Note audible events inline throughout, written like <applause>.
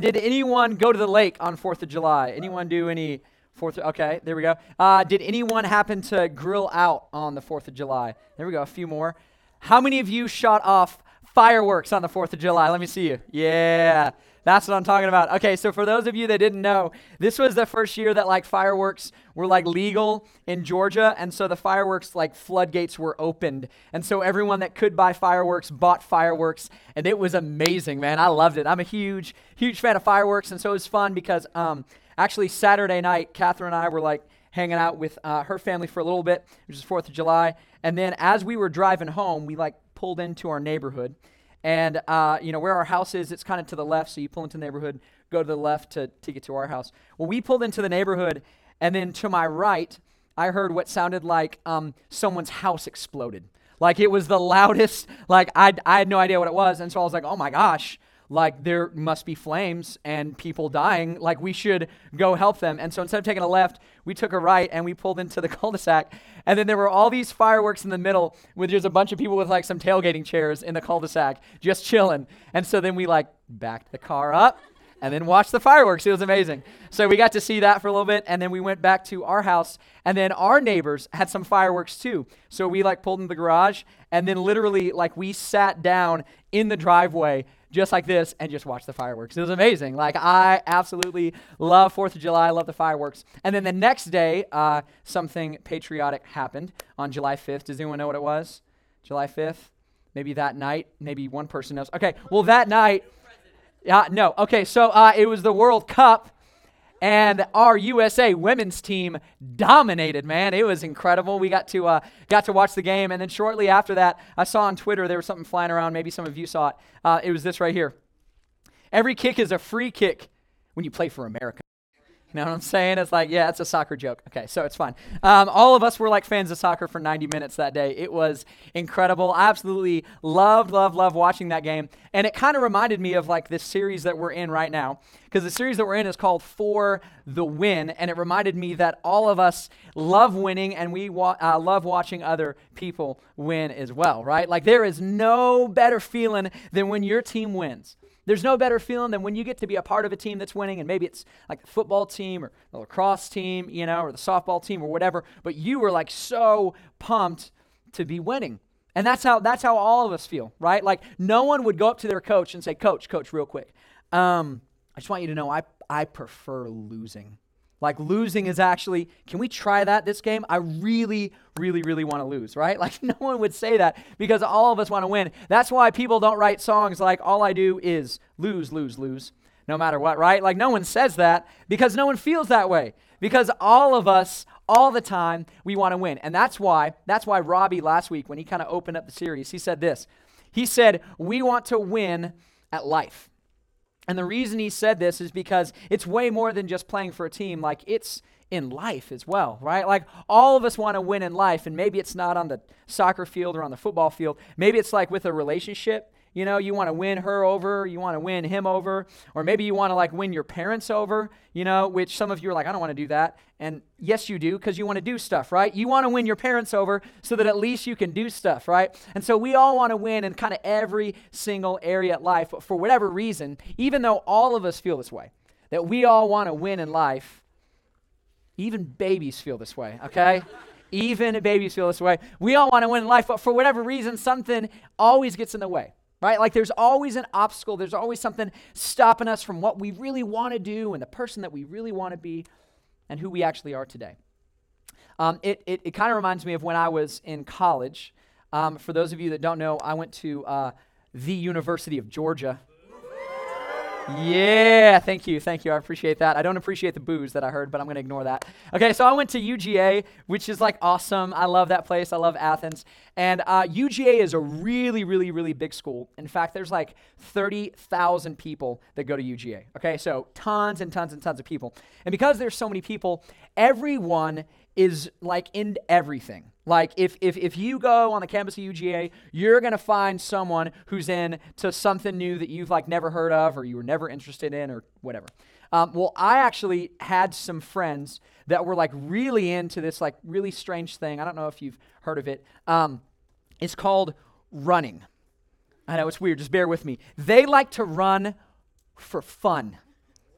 did anyone go to the lake on 4th of July? Anyone do any 4th? Okay, there we go. Uh, did anyone happen to grill out on the 4th of July? There we go, a few more. How many of you shot off fireworks on the 4th of July? Let me see you. Yeah. That's what I'm talking about. Okay, so for those of you that didn't know, this was the first year that like fireworks were like legal in Georgia, and so the fireworks like floodgates were opened, and so everyone that could buy fireworks bought fireworks, and it was amazing, man. I loved it. I'm a huge, huge fan of fireworks, and so it was fun because um, actually Saturday night, Catherine and I were like hanging out with uh, her family for a little bit, which is Fourth of July, and then as we were driving home, we like pulled into our neighborhood and, uh, you know, where our house is, it's kind of to the left. So you pull into the neighborhood, go to the left to, to get to our house. Well, we pulled into the neighborhood, and then to my right, I heard what sounded like um, someone's house exploded. Like it was the loudest, like I, I had no idea what it was. And so I was like, oh my gosh, like there must be flames and people dying. Like we should go help them. And so instead of taking a left, we took a right and we pulled into the <laughs> cul-de-sac. And then there were all these fireworks in the middle with just a bunch of people with like some tailgating chairs in the cul-de-sac just chilling. And so then we like backed the car up and then watched the fireworks. It was amazing. So we got to see that for a little bit, and then we went back to our house, and then our neighbors had some fireworks too. So we like pulled in the garage, and then literally like we sat down in the driveway just like this and just watch the fireworks. It was amazing. Like, I absolutely love 4th of July, I love the fireworks. And then the next day, uh, something patriotic happened on July 5th. Does anyone know what it was? July 5th? Maybe that night? Maybe one person knows. Okay, well, that night. Yeah, no. Okay, so uh, it was the World Cup and our USA women's team dominated. Man, it was incredible. We got to uh, got to watch the game, and then shortly after that, I saw on Twitter there was something flying around. Maybe some of you saw it. Uh, it was this right here. Every kick is a free kick when you play for America. You know what I'm saying? It's like, yeah, it's a soccer joke. Okay, so it's fine. Um, all of us were like fans of soccer for 90 minutes that day. It was incredible. I absolutely loved, loved, loved watching that game. And it kind of reminded me of like this series that we're in right now. Because the series that we're in is called For the Win. And it reminded me that all of us love winning and we wa- uh, love watching other people win as well, right? Like there is no better feeling than when your team wins. There's no better feeling than when you get to be a part of a team that's winning, and maybe it's like the football team or the lacrosse team, you know, or the softball team or whatever, but you were like so pumped to be winning. And that's how that's how all of us feel, right? Like no one would go up to their coach and say, "Coach, coach, real quick, um, I just want you to know I I prefer losing." Like losing is actually, can we try that this game? I really, really, really want to lose, right? <laughs> Like no one would say that because all of us want to win. That's why people don't write songs like all I do is lose, lose, lose, no matter what, right? Like no one says that because no one feels that way. Because all of us, all the time, we want to win. And that's why, that's why Robbie last week, when he kind of opened up the series, he said this. He said, We want to win at life. And the reason he said this is because it's way more than just playing for a team. Like, it's in life as well, right? Like, all of us want to win in life, and maybe it's not on the soccer field or on the football field. Maybe it's like with a relationship. You know, you want to win her over, you want to win him over, or maybe you want to like win your parents over, you know, which some of you are like, I don't want to do that. And yes, you do, because you want to do stuff, right? You want to win your parents over so that at least you can do stuff, right? And so we all want to win in kind of every single area of life. For whatever reason, even though all of us feel this way, that we all want to win in life, even babies feel this way, okay? even babies feel this way. We all want to win in life, but for whatever reason, something always gets in the way right? Like there's always an obstacle, there's always something stopping us from what we really want to do and the person that we really want to be and who we actually are today. Um, it it, it kind of reminds me of when I was in college. Um, for those of you that don't know, I went to uh, the University of Georgia yeah, thank you, thank you. I appreciate that. I don't appreciate the boos that I heard, but I'm to ignore that. Okay, so I went to UGA, which is like awesome. I love that place. I love Athens. And uh, UGA is a really, really, really big school. In fact, there's like 30,000 people that go to UGA. Okay, so tons and tons and tons of people. And because there's so many people, everyone is like in everything. Like if, if, if you go on the campus of UGA, you're to find someone who's in to something new that you've like never heard of or you were never interested in or whatever. Um, well, I actually had some friends that were like really into this like really strange thing. I don't know if you've heard of it. Um, it's called running. I know it's weird. Just bear with me. They like to run for fun.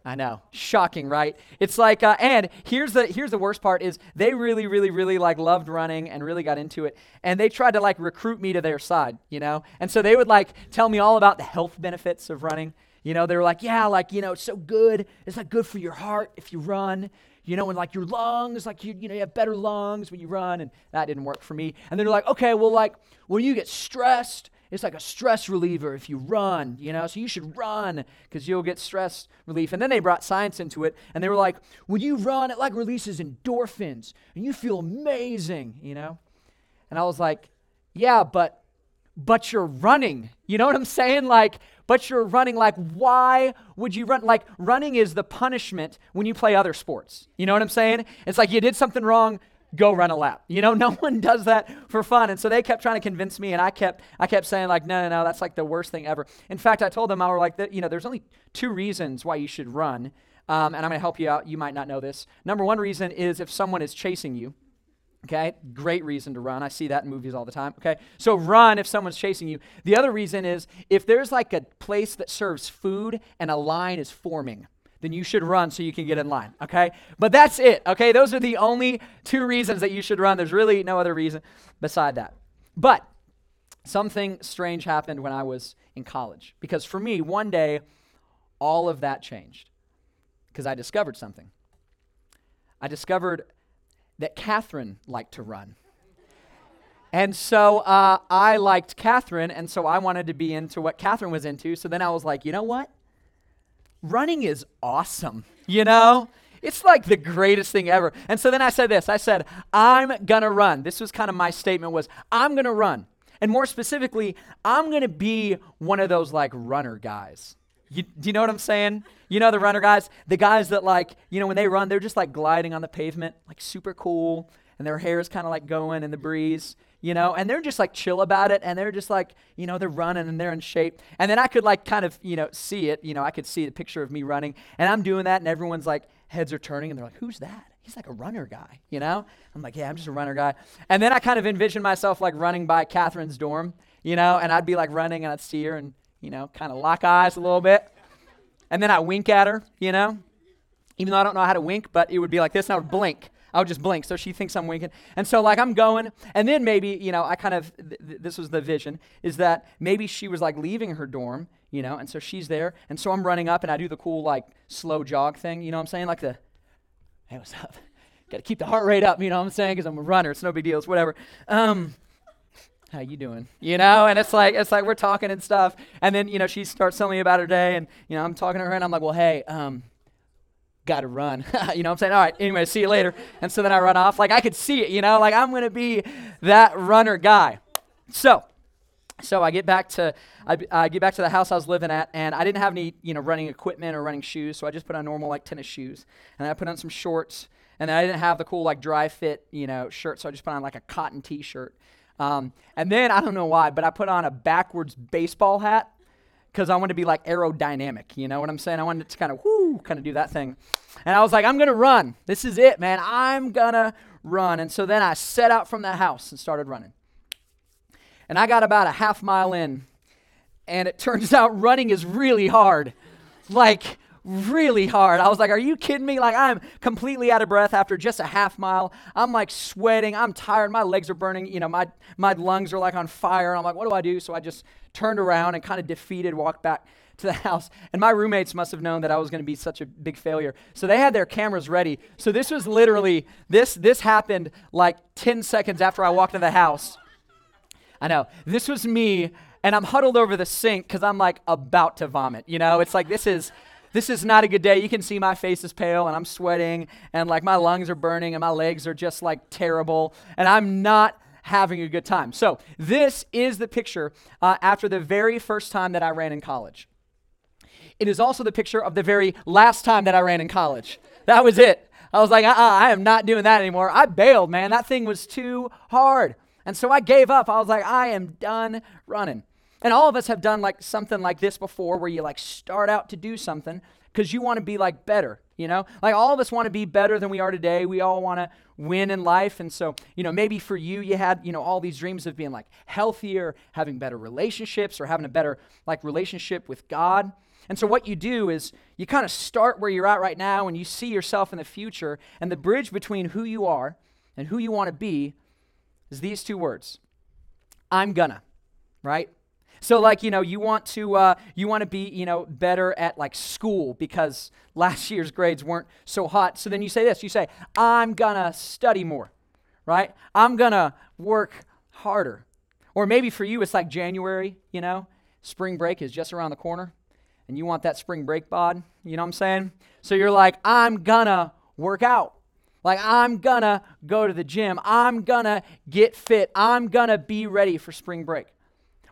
I know. Shocking, right? It's like, uh, and here's the here's the worst part is they really, really, really like loved running and really got into it, and they tried to like recruit me to their side, you know. And so they would like tell me all about the health benefits of running. You know, they were like, yeah, like you know, it's so good. It's like good for your heart if you run. You know, and like your lungs, like you, you know, you have better lungs when you run, and that didn't work for me. And they're like, okay, well, like when you get stressed it's like a stress reliever if you run, you know, so you should run because you'll get stress relief. And then they brought science into it and they were like, when you run, it like releases endorphins and you feel amazing, you know? And I was like, yeah, but but you're running. You know what I'm saying? Like, but you're running. Like, why would you run? Like, running is the punishment when you play other sports. You know what I'm saying? It's like you did something wrong, go run a lap. You know, <laughs> no one does that for fun. And so they kept trying to convince me, and I kept I kept saying like, no, no, no, that's like the worst thing ever. In fact, I told them I was like, you know, there's only two reasons why you should run, um, and I'm going to help you out. You might not know this. Number one reason is if someone is chasing you. Okay, great reason to run. I see that in movies all the time. Okay, so run if someone's chasing you. The other reason is if there's like a place that serves food and a line is forming then you should run so you can get in line, okay? But that's it, okay? Those are the only two reasons that you should run. There's really no other reason beside that. But something strange happened when I was in college because for me, one day, all of that changed because I discovered something. I discovered that Catherine liked to run. And so uh, I liked Catherine, and so I wanted to be into what Catherine was into. So then I was like, you know what? Running is awesome, you know? It's like the greatest thing ever. And so then I said this I said, I'm going to run. This was kind of my statement was, I'm going to run. And more specifically, I'm going to be one of those like runner guys. You, do you know what I'm saying? You know the runner guys? The guys that like, you know, when they run, they're just like gliding on the pavement, like super cool, and their hair is kind of like going in the breeze you know, and they're just like chill about it and they're just like, you know, they're running and they're in shape. And then I could like kind of, you know, see it, you know, I could see the picture of me running and I'm doing that and everyone's like heads are turning and they're like, who's that? He's like a runner guy, you know? I'm like, yeah, I'm just a runner guy. And then I kind of envision myself like running by Catherine's dorm, you know, and I'd be like running and I'd see her and, you know, kind of lock eyes a little bit. And then I wink at her, you know, even though I don't know how to wink, but it would be like this and I would blink I would just blink. So she thinks I'm winking. And so, like, I'm going. And then maybe, you know, I kind of, th- this was the vision, is that maybe she was like leaving her dorm, you know, and so she's there. And so I'm running up and I do the cool, like, slow jog thing, you know what I'm saying? Like the, hey, what's up? <laughs> Got to keep the heart rate up, you know what I'm saying? Because I'm a runner. It's no big deal. It's whatever. Um, how you doing? You know, and it's like it's like we're talking and stuff, and then you know she starts telling me about her day, and you know I'm talking to her, and I'm like, well, hey, um, got to run. <laughs> you know what I'm saying? All right, anyway, see you later. And so then I run off. Like I could see it, you know, like I'm going to be that runner guy. So, so I get back to I, I, get back to the house I was living at, and I didn't have any you know running equipment or running shoes, so I just put on normal like tennis shoes, and I put on some shorts, and then I didn't have the cool like dry fit you know shirt, so I just put on like a cotton T-shirt, um, and then I don't know why, but I put on a backwards baseball hat because I wanted to be like aerodynamic. You know what I'm saying? I wanted to kind of kind of do that thing. And I was like, I'm gonna run. This is it, man. I'm gonna run. And so then I set out from the house and started running. And I got about a half mile in, and it <laughs> turns out running is really hard. Like really hard. I was like, Are you kidding me? Like, I'm completely out of breath after just a half mile. I'm like sweating. I'm tired. My legs are burning. You know, my, my lungs are like on fire. I'm like, What do I do? So I just turned around and kind of defeated walked back to the <laughs> house. And my roommates must have known that I was going to be such a big failure. So they had their cameras ready. So this was literally, this, this happened like 10 seconds after I walked into the house. I know. This was me, and I'm huddled over the sink because I'm like about to vomit. You know, it's like this is this is not a good day. You can see my face is pale and I'm sweating and like my lungs are burning and my legs are just like terrible and I'm not having a good time. So, this is the picture uh, after the very first time that I ran in college. It is also the picture of the very last time that I ran in college. That was it. I was like, uh uh I am not doing that anymore. I bailed, man. That thing was too hard. And so I gave up. I was like, I am done running. And all of us have done like something like this before where you like start out to do something because you want to be like better, you know? Like all of us want to be better than we are today. We all want to win in life. And so, you know, maybe for you, you had, you know, all these dreams of being like healthier, having better relationships, or having a better like relationship with God. And so, what you do is you kind of start where you're at right now and you see yourself in the future. And the bridge between who you are and who you want to be is these two words I'm gonna, right? So, like, you know, you want to uh, you want to be, you know, better at like school because last <laughs> year's grades weren't so hot. So then you say this: you say, "I'm gonna study more," right? I'm gonna work harder. Or maybe for you, it's like January. You know, spring break is just around the corner, and you want that spring break bod. You know what I'm saying? So you're like, "I'm gonna work out." Like, I'm gonna go to the gym. I'm gonna get fit. I'm gonna be ready for spring break.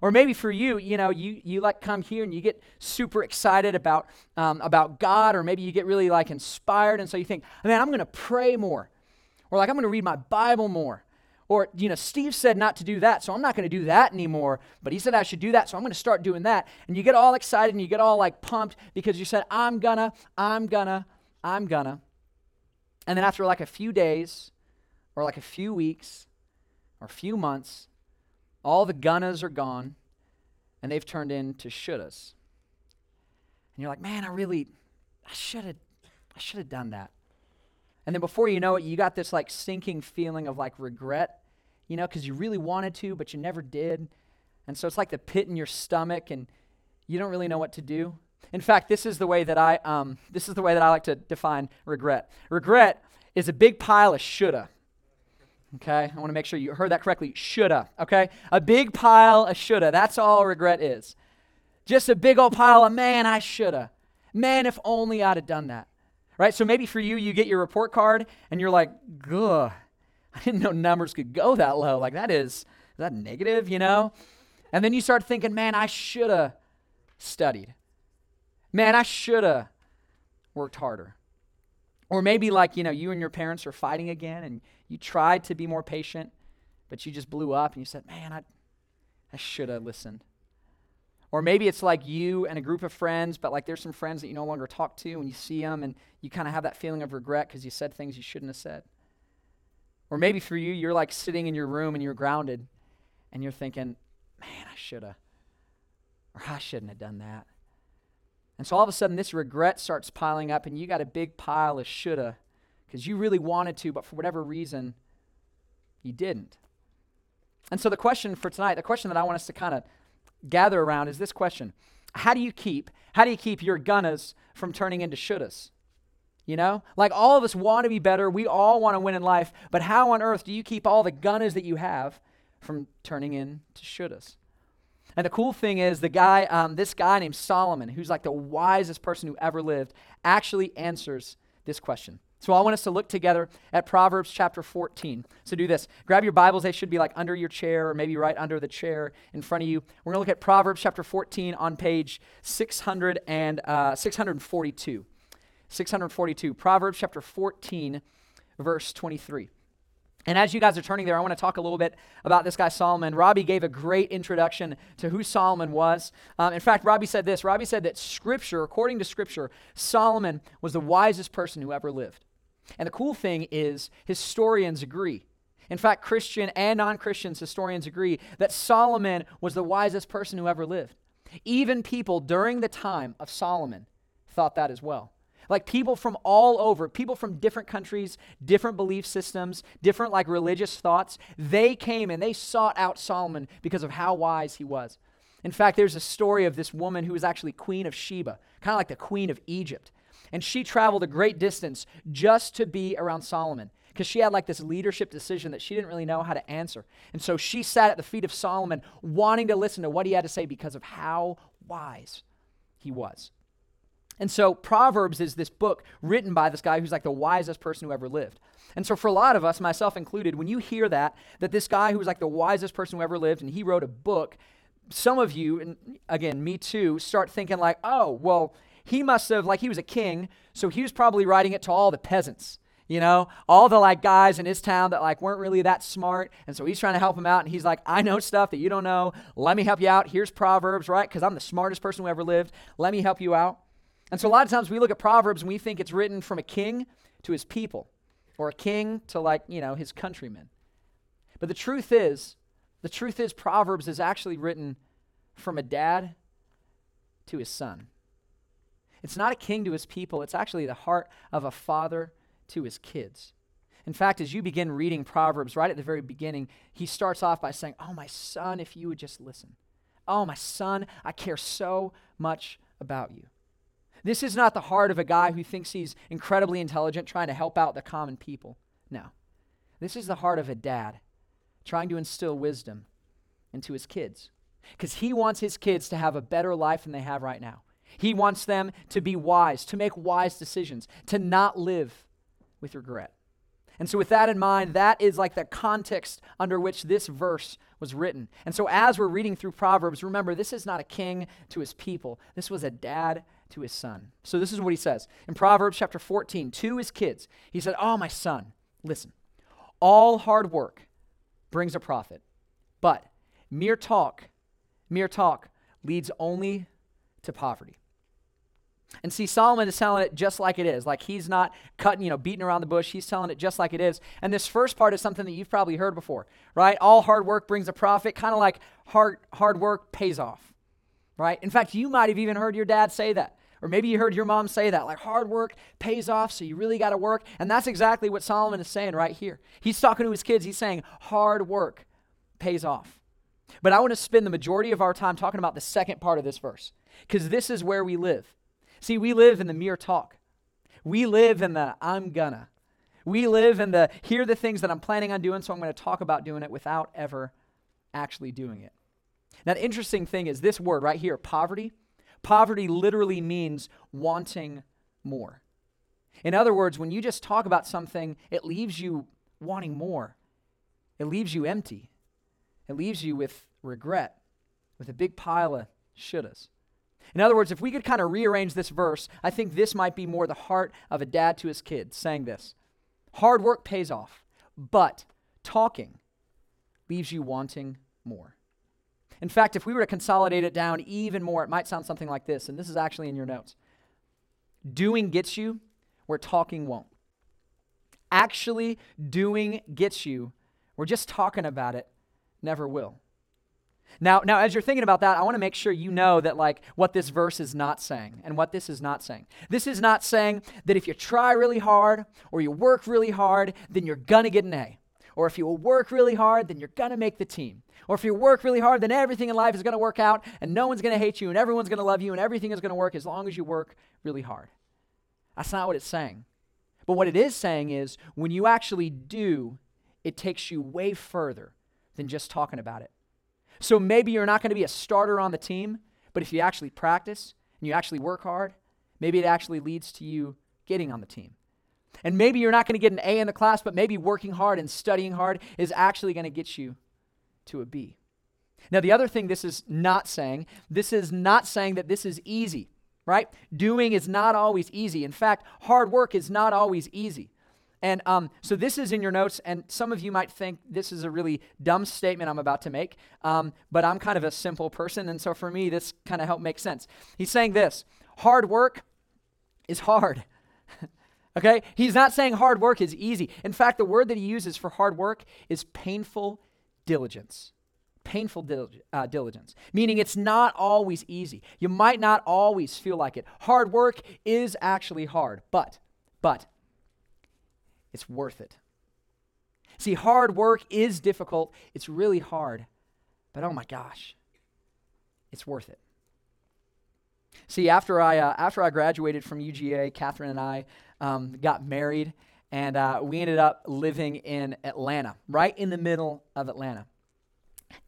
Or maybe for you, you know, you, you like come here and you get super excited about, um, about God, or maybe you get really like inspired, and so you think, man, I'm to pray more. Or like, I'm to read my Bible more. Or, you know, Steve said not to do that, so I'm not going to do that anymore. But he said I should do that, so I'm going to start doing that. And you get all excited and you get all like pumped because you said, I'm gonna, I'm gonna, I'm gonna. And then after like a few days, or like a few weeks, or a few months, all the gunnas are gone, and they've turned into shouldas. And you're like, man, I really, I should have, I should have done that. And then before you know it, you got this like sinking feeling of like regret, you know, because you really wanted to, but you never did. And so it's like the pit in your stomach, and you don't really know what to do. In fact, this is the way that I, um, this is the way that I like to define regret. Regret is a big pile of shoulda. Okay, I want to make sure you heard that correctly. Shoulda. Okay, a big pile of shoulda. That's all regret is. Just a big old pile of man, I shoulda. Man, if only I'd have done that. Right? So maybe for you, you get your report card and you're like, "Gah, I didn't know numbers could go that low. Like that is, is that negative, you know? And then you start thinking, man, I shoulda studied. Man, I shoulda worked harder. Or maybe like, you know, you and your parents are fighting again and you tried to be more patient, but you just blew up and you said, man, I, I should have listened. Or maybe it's like you and a group of friends, but like there's some friends that you no longer talk to and you see them and you kind of have that feeling of regret because you said things you shouldn't have said. Or maybe for you, you're like sitting in your room and you're grounded and you're thinking, man, I should have, or I shouldn't have done that. And so all of a sudden, this regret starts piling up, and you got a big pile of shoulda because you really wanted to, but for whatever reason, you didn't. And so the question for tonight, the question that I want us to kind of gather around is this question How do you keep, how do you keep your gunnas from turning into shouldas? You know, like all of us want to be better. We all want to win in life. But how on earth do you keep all the gunnas that you have from turning into shouldas? And the cool thing is, the guy, um, this guy named Solomon, who's like the wisest person who ever lived, actually answers this question. So I want us to look together at Proverbs chapter 14. So do this. Grab your Bibles. They should be like under your chair or maybe right under the chair in front of you. We're going to look at Proverbs chapter 14 on page 600 and, uh, 642. 642. Proverbs chapter 14, verse 23. And as you guys are turning there, I want to talk a little bit about this guy, Solomon. Robbie gave a great introduction to who Solomon was. Um, in fact, Robbie said this Robbie said that Scripture, according to Scripture, Solomon was the wisest person who ever lived. And the cool thing is, historians agree. In fact, Christian and non Christians, historians agree that Solomon was the wisest person who ever lived. Even people during the time of Solomon thought that as well. Like people from all over, people from different countries, different belief systems, different like religious thoughts, they came and they sought out Solomon because of how wise he was. In fact, there's a story of this woman who was actually queen of Sheba, kind of like the queen of Egypt. And she traveled a great distance just to be around Solomon because she had like this leadership decision that she didn't really know how to answer. And so she sat at the feet of Solomon wanting to listen to what he had to say because of how wise he was. And so Proverbs is this book written by this guy who's like the wisest person who ever lived. And so for a lot of us, myself included, when you hear that, that this guy who was like the wisest person who ever lived and he wrote a book, some of you, and again, me too, start thinking like, oh, well, he must have, like, he was a king, so he was probably writing it to all the peasants you know? All the like guys in his town that like weren't really that smart and so he's trying to help him out and he's like i know stuff that you don't know. Let me help you out. Here's proverbs right? Because i'm the smartest person who ever lived. Let me help you out and so a lot of times we look at Proverbs and we think it's written from a king to his people or a king to like, you know, his countrymen. But the truth is, the truth is Proverbs is actually written from a dad to his son. It's not a king to his people, it's actually the heart of a father to his kids. In fact, as you begin reading Proverbs, right at the very beginning, he starts off by saying, Oh, my son, if you would just listen. Oh, my son, I care so much about you. This is not the heart of a guy who thinks he's incredibly intelligent, trying to help out the common people. No. This is the heart of a dad trying to instill wisdom into his kids. Because he wants his kids to have a better life than they have right now. He wants them to be wise, to make wise decisions, to not live with regret. And so, with that in mind, that is like the context under which this verse was written. And so, as we're reading through Proverbs, remember, this is not a king to his people, this was a dad to his son. So, this is what he says in Proverbs chapter 14 to his kids. He said, Oh, my son, listen, all hard work brings a profit, but mere talk, mere talk leads only to poverty. And see, Solomon is telling it just like it is. Like he's not cutting, you know, beating around the bush. He's telling it just like it is. And this first part is something that you've probably heard before, right? All hard work brings a profit, kind of like hard, hard work pays off, right? In fact, you might have even heard your dad say that. Or maybe you heard your mom say that, like hard work pays off, so you really got to work. And that's exactly what Solomon is saying right here. He's talking to his kids. He's saying hard work pays off. But I want to spend the majority of our time talking about the second part of this verse, because this is where we live. See, we live in the mere talk. We live in the I'm gonna. We live in the here are the things that I'm planning on doing, so I'm going to talk about doing it without ever actually doing it. Now, the interesting thing is this word right here, poverty. Poverty literally means wanting more. In other words, when you just talk about something, it leaves you wanting more. It leaves you empty. It leaves you with regret, with a big pile of shouldas. In other words, if we could kind of rearrange this verse, I think this might be more the heart of a dad to his kids saying this Hard work pays off, but talking leaves you wanting more. In fact, if we were to consolidate it down even more, it might sound something like this, and this is actually in your notes. Doing gets you where talking won't. Actually, doing gets you where just talking about it never will. Now, now, as you're thinking about that, I want to make sure you know that, like, what this verse is not saying and what this is not saying. This is not saying that if you try really hard or you work really hard, then you're to get an A. Or if you work really hard, then you're to make the team. Or if you work really hard, then everything in life is to work out and no one's to hate you and everyone's to love you and everything is to work as long as you work really hard. That's not what it's saying. But what it is saying is when you actually do, it takes you way further than just talking about it. So maybe you're not going to be a starter on the team, but if you actually practice and you actually work hard, maybe it actually leads to you getting on the team. And maybe you're not going to get an A in the class, but maybe working hard and studying hard is actually going to get you to a B. Now, the other thing this is not saying, this is not saying that this is easy, right? Doing is not always easy. In fact, hard work is not always easy. And um, so this is in your notes, and some of you might think this is a really dumb statement I'm about to make, um, but I'm kind of a simple person, and so for me, this kind of helped make sense. He's saying this hard work is hard. <laughs> okay? He's not saying hard work is easy. In fact, the word that he uses for hard work is painful diligence. Painful dil- uh, diligence, meaning it's not always easy. You might not always feel like it. Hard work is actually hard, but, but, it's worth it. See, hard work is difficult. It's really hard. But oh my gosh, it's worth it. See, after I, uh, after I graduated from UGA, Catherine and I um, got married, and uh, we ended up living in Atlanta, right in the middle of Atlanta.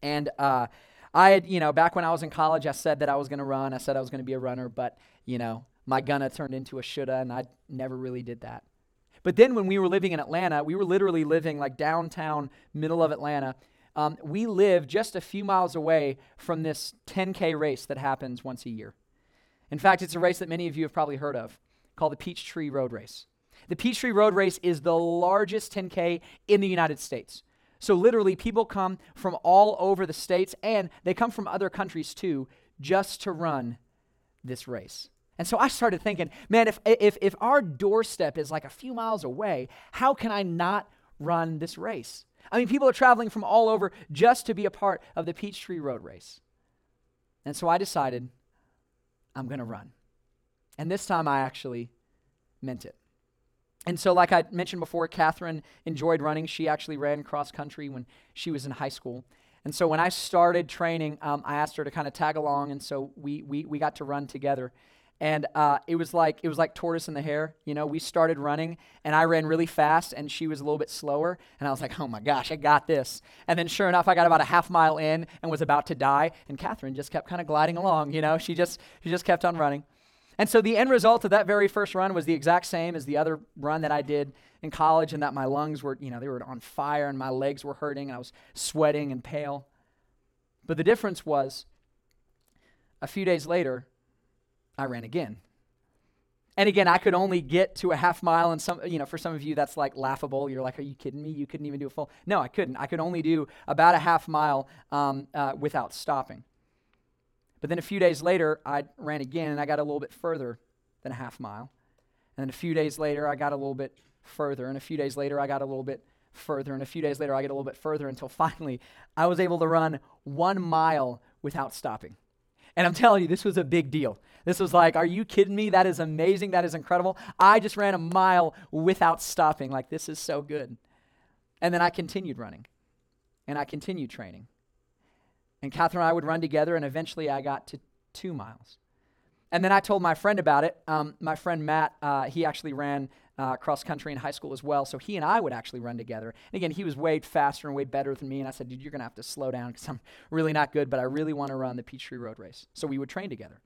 And uh, I had, you know, back when I was in college, I said that I was going to run. I said I was going to be a runner, but, you know, my gonna turned into a shoulda, and I never really did that. But then when we were living in Atlanta, we were literally living like downtown, middle of Atlanta. Um, we live just a few miles away from this 10K race that happens once a year. In fact, it's a race that many of you have probably heard of called the Peachtree Road Race. The Peachtree Road Race is the largest 10K in the United States. So, literally, people come from all over the states and they come from other countries too just to run this race. And so I started thinking, man, if, if, if our doorstep is like a few miles away, how can I not run this race? I mean, people are traveling from all over just to be a part of the Peachtree Road Race. And so I decided, I'm going to run. And this time I actually meant it. And so, like I mentioned before, Catherine enjoyed running. She actually ran cross country when she was in high school. And so, when I started training, um, I asked her to kind of tag along. And so, we, we, we got to run together and uh, it was like it was like tortoise in the hare you know? We started running and i ran really fast and she was a little bit slower and i was like oh my gosh i got this. And then sure enough i got about a half mile in and was about to die and catherine just kept kind of gliding along you know? She just she just kept on running. And so the end result of that very first run was the exact same as the other run that i did in college and that my lungs were you know they were on fire and my legs were hurting and i was sweating and pale. But the difference was a few days later I ran again. And again, I could only get to a half mile, and some, you know, for some of you, that's like laughable. You're like, "Are you kidding me? You couldn't even do a full." No, I couldn't. I could only do about a half mile um, uh, without stopping. But then a few days later, I ran again, and I got a little bit further than a half mile. And then a few days later, I got a little bit further, and a few days later, I got a little bit further, and a few days later, I get a little bit further until finally, I was able to run one mile without stopping. And I'm telling you, this was a big deal. This was like, are you kidding me? That is amazing. That is incredible. I just ran a mile without stopping. Like, this is so good. And then I continued running and I continued training. And Catherine and I would run together, and eventually I got to two miles. And then I told my friend about it. Um, my friend Matt, uh, he actually ran uh, cross country in high school as well. So he and I would actually run together. And again, he was way faster and way better than me. And I said, dude, you're going to have to slow down because I'm <laughs> really not good, but I really want to run the Peachtree Road Race. So we would train together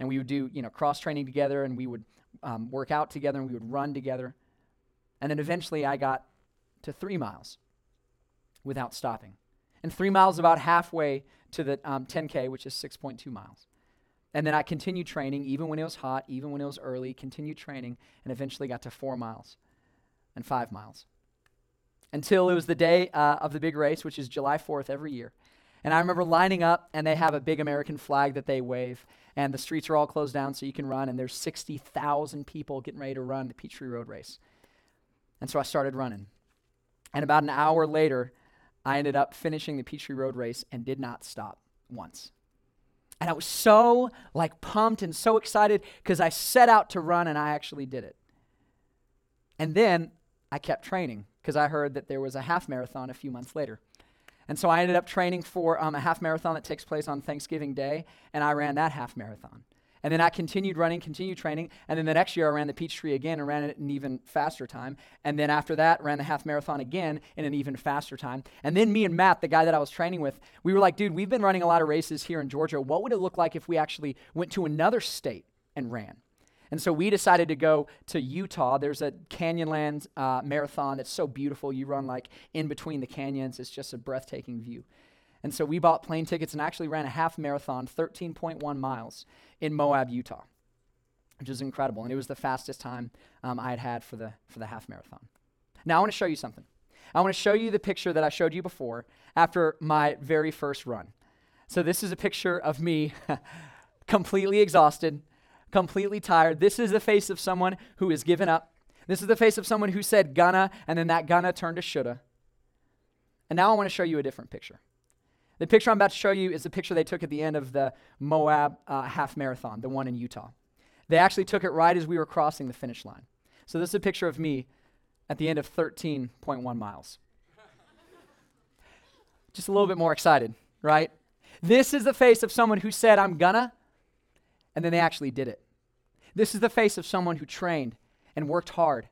and we would do you know cross training together and we would um, work out together and we would run together and then eventually i got to three miles without stopping and three miles about halfway to the um, 10k which is 6.2 miles and then i continued training even when it was hot even when it was early continued training and eventually got to four miles and five miles until it was the day uh, of the big race which is july 4th every year and I remember lining up, and they have a big American flag that they wave, and the streets are all closed down so you can run, and there's 60,000 people getting ready to run the Peachtree Road Race. And so I started running. And about an hour later, I ended up finishing the Peachtree Road Race and did not stop once. And I was so like pumped and so excited because I set out to run and I actually did it. And then I kept training because I heard that there was a half marathon a few months later. And so I ended up training for um, a half marathon that takes place on Thanksgiving Day, and I ran that half marathon. And then I continued running, continued training, and then the next year I ran the Peachtree again and ran it in an even faster time. And then after that, ran the half marathon again in an even faster time. And then me and Matt, the guy that I was training with, we were like, dude, we've been running a lot of races here in Georgia. What would it look like if we actually went to another state and ran? And so we decided to go to Utah. There's a Canyonlands uh, marathon that's so beautiful. You run like in between the canyons, it's just a breathtaking view. And so we bought plane tickets and actually ran a half marathon, 13.1 miles in Moab, Utah, which is incredible. And it was the fastest time um, I had had for the, for the half marathon. Now, I want to show you something. I want to show you the picture that I showed you before after my very first run. So, this is a picture of me <laughs> completely exhausted, completely tired. This is the face of someone who has given up. This is the face of someone who said gonna, and then that gonna turned to shoulda. And now I want to show you a different picture. The picture I'm about to show you is the picture they took at the end of the Moab uh, half marathon, the one in Utah. They actually took it right as we were crossing the finish line. So this is a picture of me at the end of 13.1 miles. <laughs> Just a little bit more excited, right? This is the face of someone who said, I'm gonna, and then they actually did it. This is the face of someone who trained and worked hard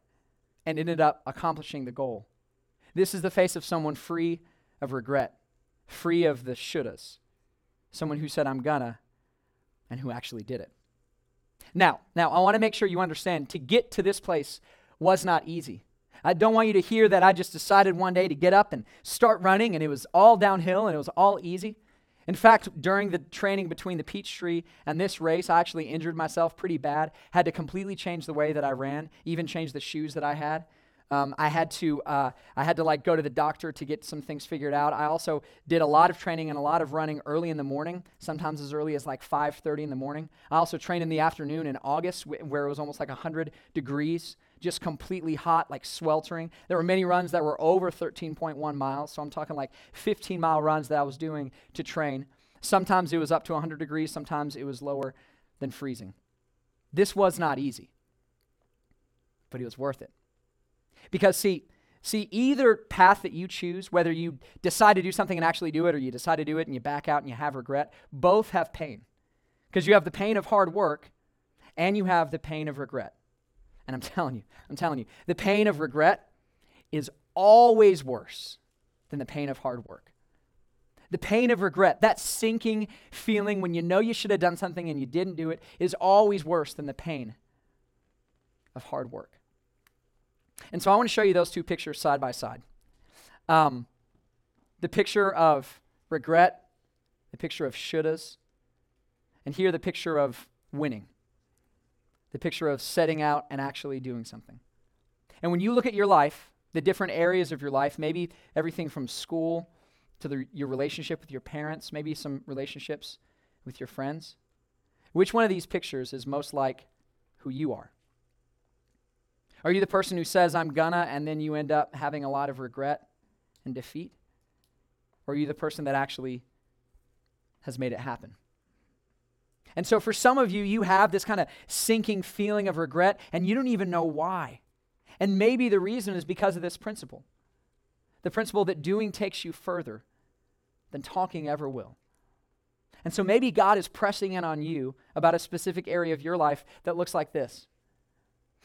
and ended up accomplishing the goal. This is the face of someone free of regret, free of the shouldas, someone who said, I'm gonna, and who actually did it. Now, now I want to make sure you understand to get to this place was not easy. I don't want you to hear that I just decided one day to get up and start running and it was all downhill and it was all easy. In fact, during the training between the Peachtree and this race, I actually injured myself pretty bad. Had to completely change the way that I ran, even change the shoes that I had. Um, I had to uh, I had to like go to the doctor to get some things figured out. I also did a lot of training and a lot of running early in the morning, sometimes as early as like 5:30 in the morning. I also trained in the afternoon in August, wh- where it was almost like 100 degrees just completely hot, like sweltering. There were many runs that were over 13.1 miles, so I'm talking like 15 mile runs that I was doing to train. Sometimes it was up to 100 degrees, sometimes it was lower than freezing. This was not easy, but it was worth it. Because, see, see, either path that you choose, whether you decide to do something and actually do it, or you decide to do it and you back out and you have regret, both have pain. Because you have the pain of hard work and you have the pain of regret. And I'm <laughs> telling you, I'm telling you, the pain of regret is always worse than the pain of hard work. The pain of regret, that sinking feeling when you know you should have done something and you didn't do it, is always worse than the pain of hard work. And so I want to show you those two pictures side by side. Um, the picture of regret, the picture of shouldas, and here the picture of winning, the picture of setting out and actually doing something. And when you look at your life, the different areas of your life, maybe everything from school to the, your relationship with your parents, maybe some relationships with your friends? Which one of these pictures is most like who you are? Are you the person who says, I'm gonna, and then you end up having a lot of regret and defeat? Or are you the person that actually has made it happen? And so, for some of you, you have this kind of sinking feeling of regret, and you don't even know why. And maybe the reason is because of this principle the principle that doing takes you further than talking ever will. And so maybe God is pressing in on you about a specific area of your life that looks like this.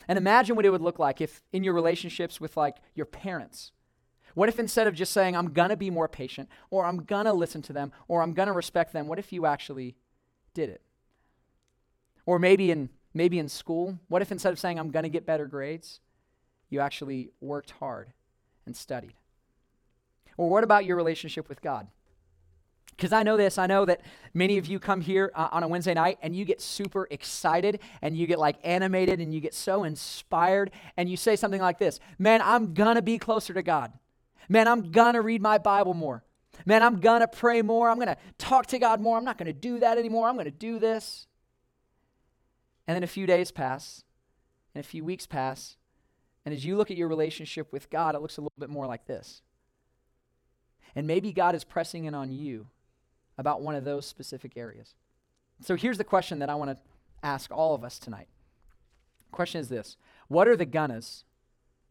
And imagine what it would look like if in your relationships with like your parents. What if instead of just saying, I'm going to be more patient, or I'm going to listen to them, or I'm going to respect them, what if you actually did it? Or maybe in, maybe in school, what if instead of saying, I'm going to get better grades, you actually worked hard and studied? Or what about your relationship with God? Because I know this, I know that many of you come here uh, on a Wednesday night and you get super excited and you get like animated and you get so inspired and you say something like this Man, I'm gonna be closer to God. Man, I'm gonna read my Bible more. Man, I'm gonna pray more. I'm gonna talk to God more. I'm not gonna do that anymore. I'm gonna do this. And then a few days pass and a few weeks pass. And as you look at your relationship with God, it looks a little bit more like this. And maybe God is pressing in on you about one of those specific areas. So here's the question that I want to ask all of us tonight. Question is this What are the gunnas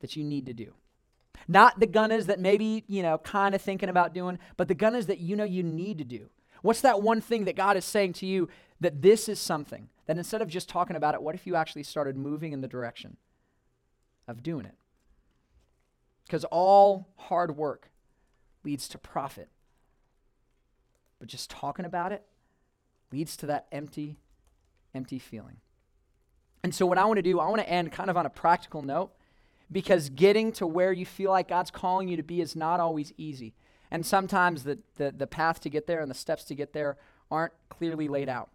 that you need to do? Not the gunnas that maybe, you know, kind of thinking about doing, but the gunnas that you know you need to do. What's that one thing that God is saying to you that this is something that instead of just talking about it, what if you actually started moving in the direction of doing it? Because all hard work leads to profit. But just talking about it leads to that empty, empty feeling. And so, what I want to do, I want to end kind of on a practical note because getting to where you feel like God's calling you to be is not always easy. And sometimes the, the, the path to get there and the steps to get there aren't clearly laid out.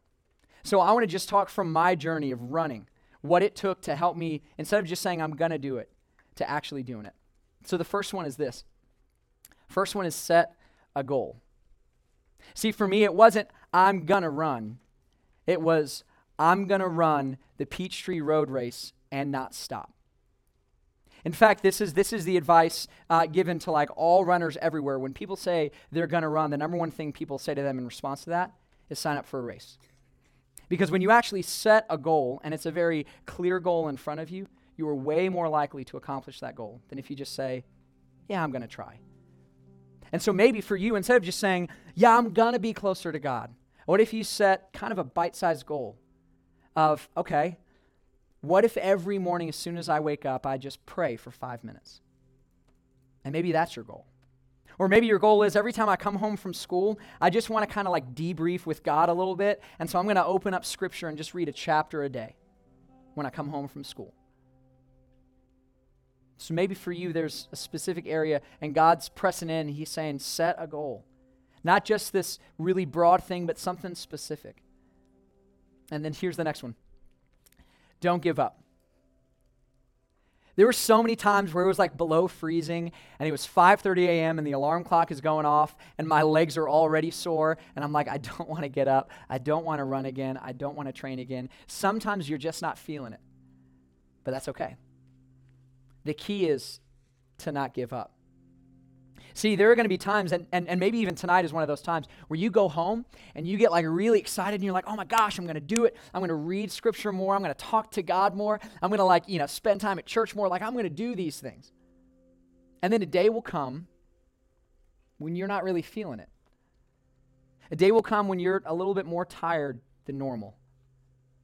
So, I want to just talk from my journey of running, what it took to help me, instead of just saying, I'm going to do it, to actually doing it. So, the first one is this First one is set a goal. See, for me, it wasn't, I'm going to run. It was, I'm going to run the Peachtree Road Race and not stop. In fact, this is, this is the advice uh, given to like all runners everywhere. When people say they're going to run, the number one thing people say to them in response to that is sign up for a race. Because when you actually set a goal, and it's a very clear goal in front of you, you are way more likely to accomplish that goal than if you just say, Yeah, I'm going to try. And so maybe for you, instead of just saying, yeah, I'm going to be closer to God, what if you set kind of a bite sized goal of, okay, what if every morning as soon as I wake up, I just pray for five minutes? And maybe that's your goal. Or maybe your goal is every time I come home from school, I just want to kind of like debrief with God a little bit. And so I'm going to open up scripture and just read a chapter a day when I come home from school. So maybe for you, there's a specific area, and God's pressing in. He's saying, set a goal. Not just this really broad thing, but something specific. And then here's the next one don't give up. There were so many times where it was like below freezing and it was 5:30 a.m. and the alarm clock is going off and my legs are already sore and I'm like I don't <laughs> want to get up. I don't want to run again. I don't want to train again. Sometimes you're just not feeling it. But that's okay. The key is to not give up. See, there are going to be times, and, and, and maybe even tonight is one of those times, where you go home and you get like really excited and you're like, oh my gosh, I'm going to do it. I'm going to read scripture more. I'm going to talk to God more. I'm going to like, you know, spend time at church more. Like, I'm going to do these things. And then a day will come when you're not really feeling it. A day will come when you're a little bit more tired than normal.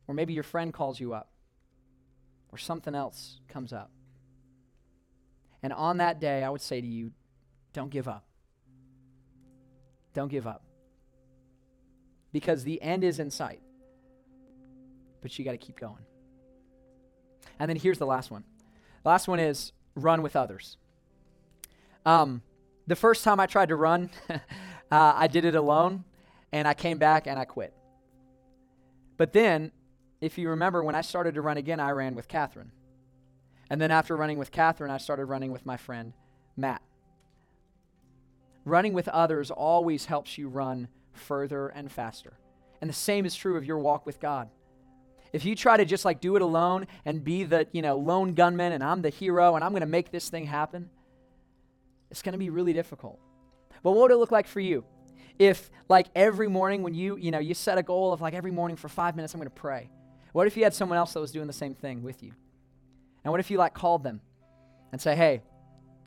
Or maybe your friend calls you up. Or something else comes up. And on that day, I would say to you, don't give up. Don't give up. Because the end is in sight. But you got to keep going. And then here's the last one. Last one is run with others. Um, the first time I tried to run, <laughs> uh, I did it alone, and I came back and I quit. But then, if you remember, when I started to run again, I ran with Catherine. And then after running with Catherine, I started running with my friend Matt. Running with others always helps you run further and faster. And the same is true of your walk with God. If you try to just like do it alone and be the, you know, lone gunman and I'm the hero and I'm going to make this thing happen, it's going to be really difficult. But what would it look like for you? If like every morning when you, you know, you set a goal of like every morning for 5 minutes I'm going to pray. What if you had someone else that was doing the same thing with you? And what if you like called them and say, "Hey,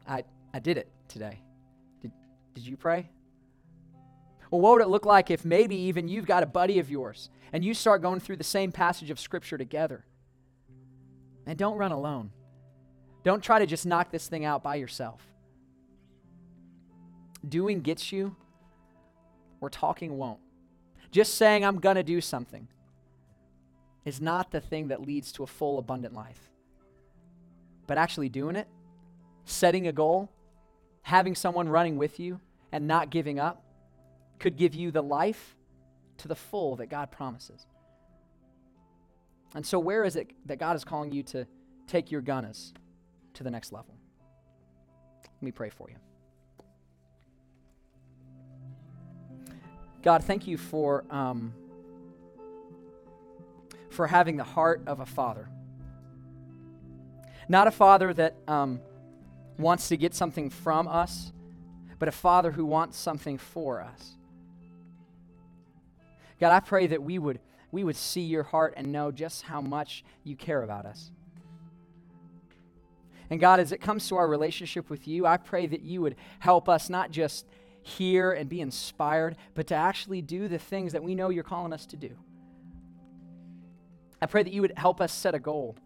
I I did it today. Did did you pray?" Well, what would it look like if maybe even you've got a buddy of yours and you start going through the same passage of scripture together? And don't run alone. Don't try to just knock this thing out by yourself. Doing gets you, or talking won't. Just saying, I'm going to do something, is not the thing that leads to a full, abundant life. But actually doing it, setting a goal, having someone running with you, and not giving up could give you the life to the full that God promises. And so, where is it that God is calling you to take your gunners to the next level? Let me pray for you. God, thank you for, um, for having the heart of a father. Not a father that um, wants to get something from us, but a father who wants something for us. God, I pray that we would, we would see your heart and know just how much you care about us. And God, as it comes to our relationship with you, I pray that you would help us not just hear and be inspired, but to actually do the things that we know you're calling us to do. I pray that you would help us set a goal.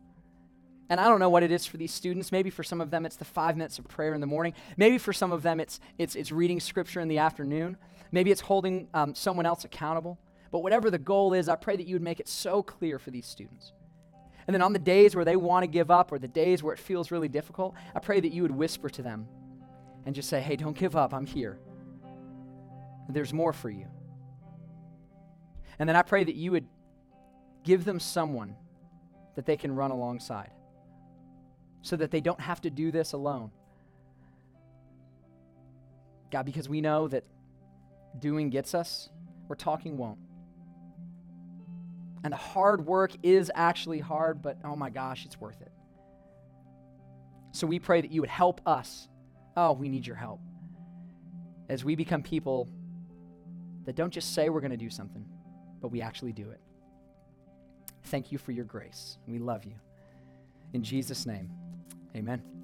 And I don't know what it is for these students. Maybe for some of them it's the five minutes of prayer in the morning. Maybe for some of them it's, it's, it's reading scripture in the afternoon. Maybe it's holding um, someone else accountable. But whatever the goal is, I pray that you would make it so clear for these students. And then on the days where they want to give up or the days where it feels really difficult, I pray that you would whisper to them and just say, hey, don't give up. I'm here there's more for you. And then I pray that you would give them someone that they can run alongside so that they don't have to do this alone. God, because we know that doing gets us, where talking won't. And the hard work is actually hard, but oh my gosh, it's worth it. So we pray that you would help us. Oh, we need your help. As we become people that don't just say we're going to do something, but we actually do it. Thank you for your grace. We love you. In Jesus' name, amen.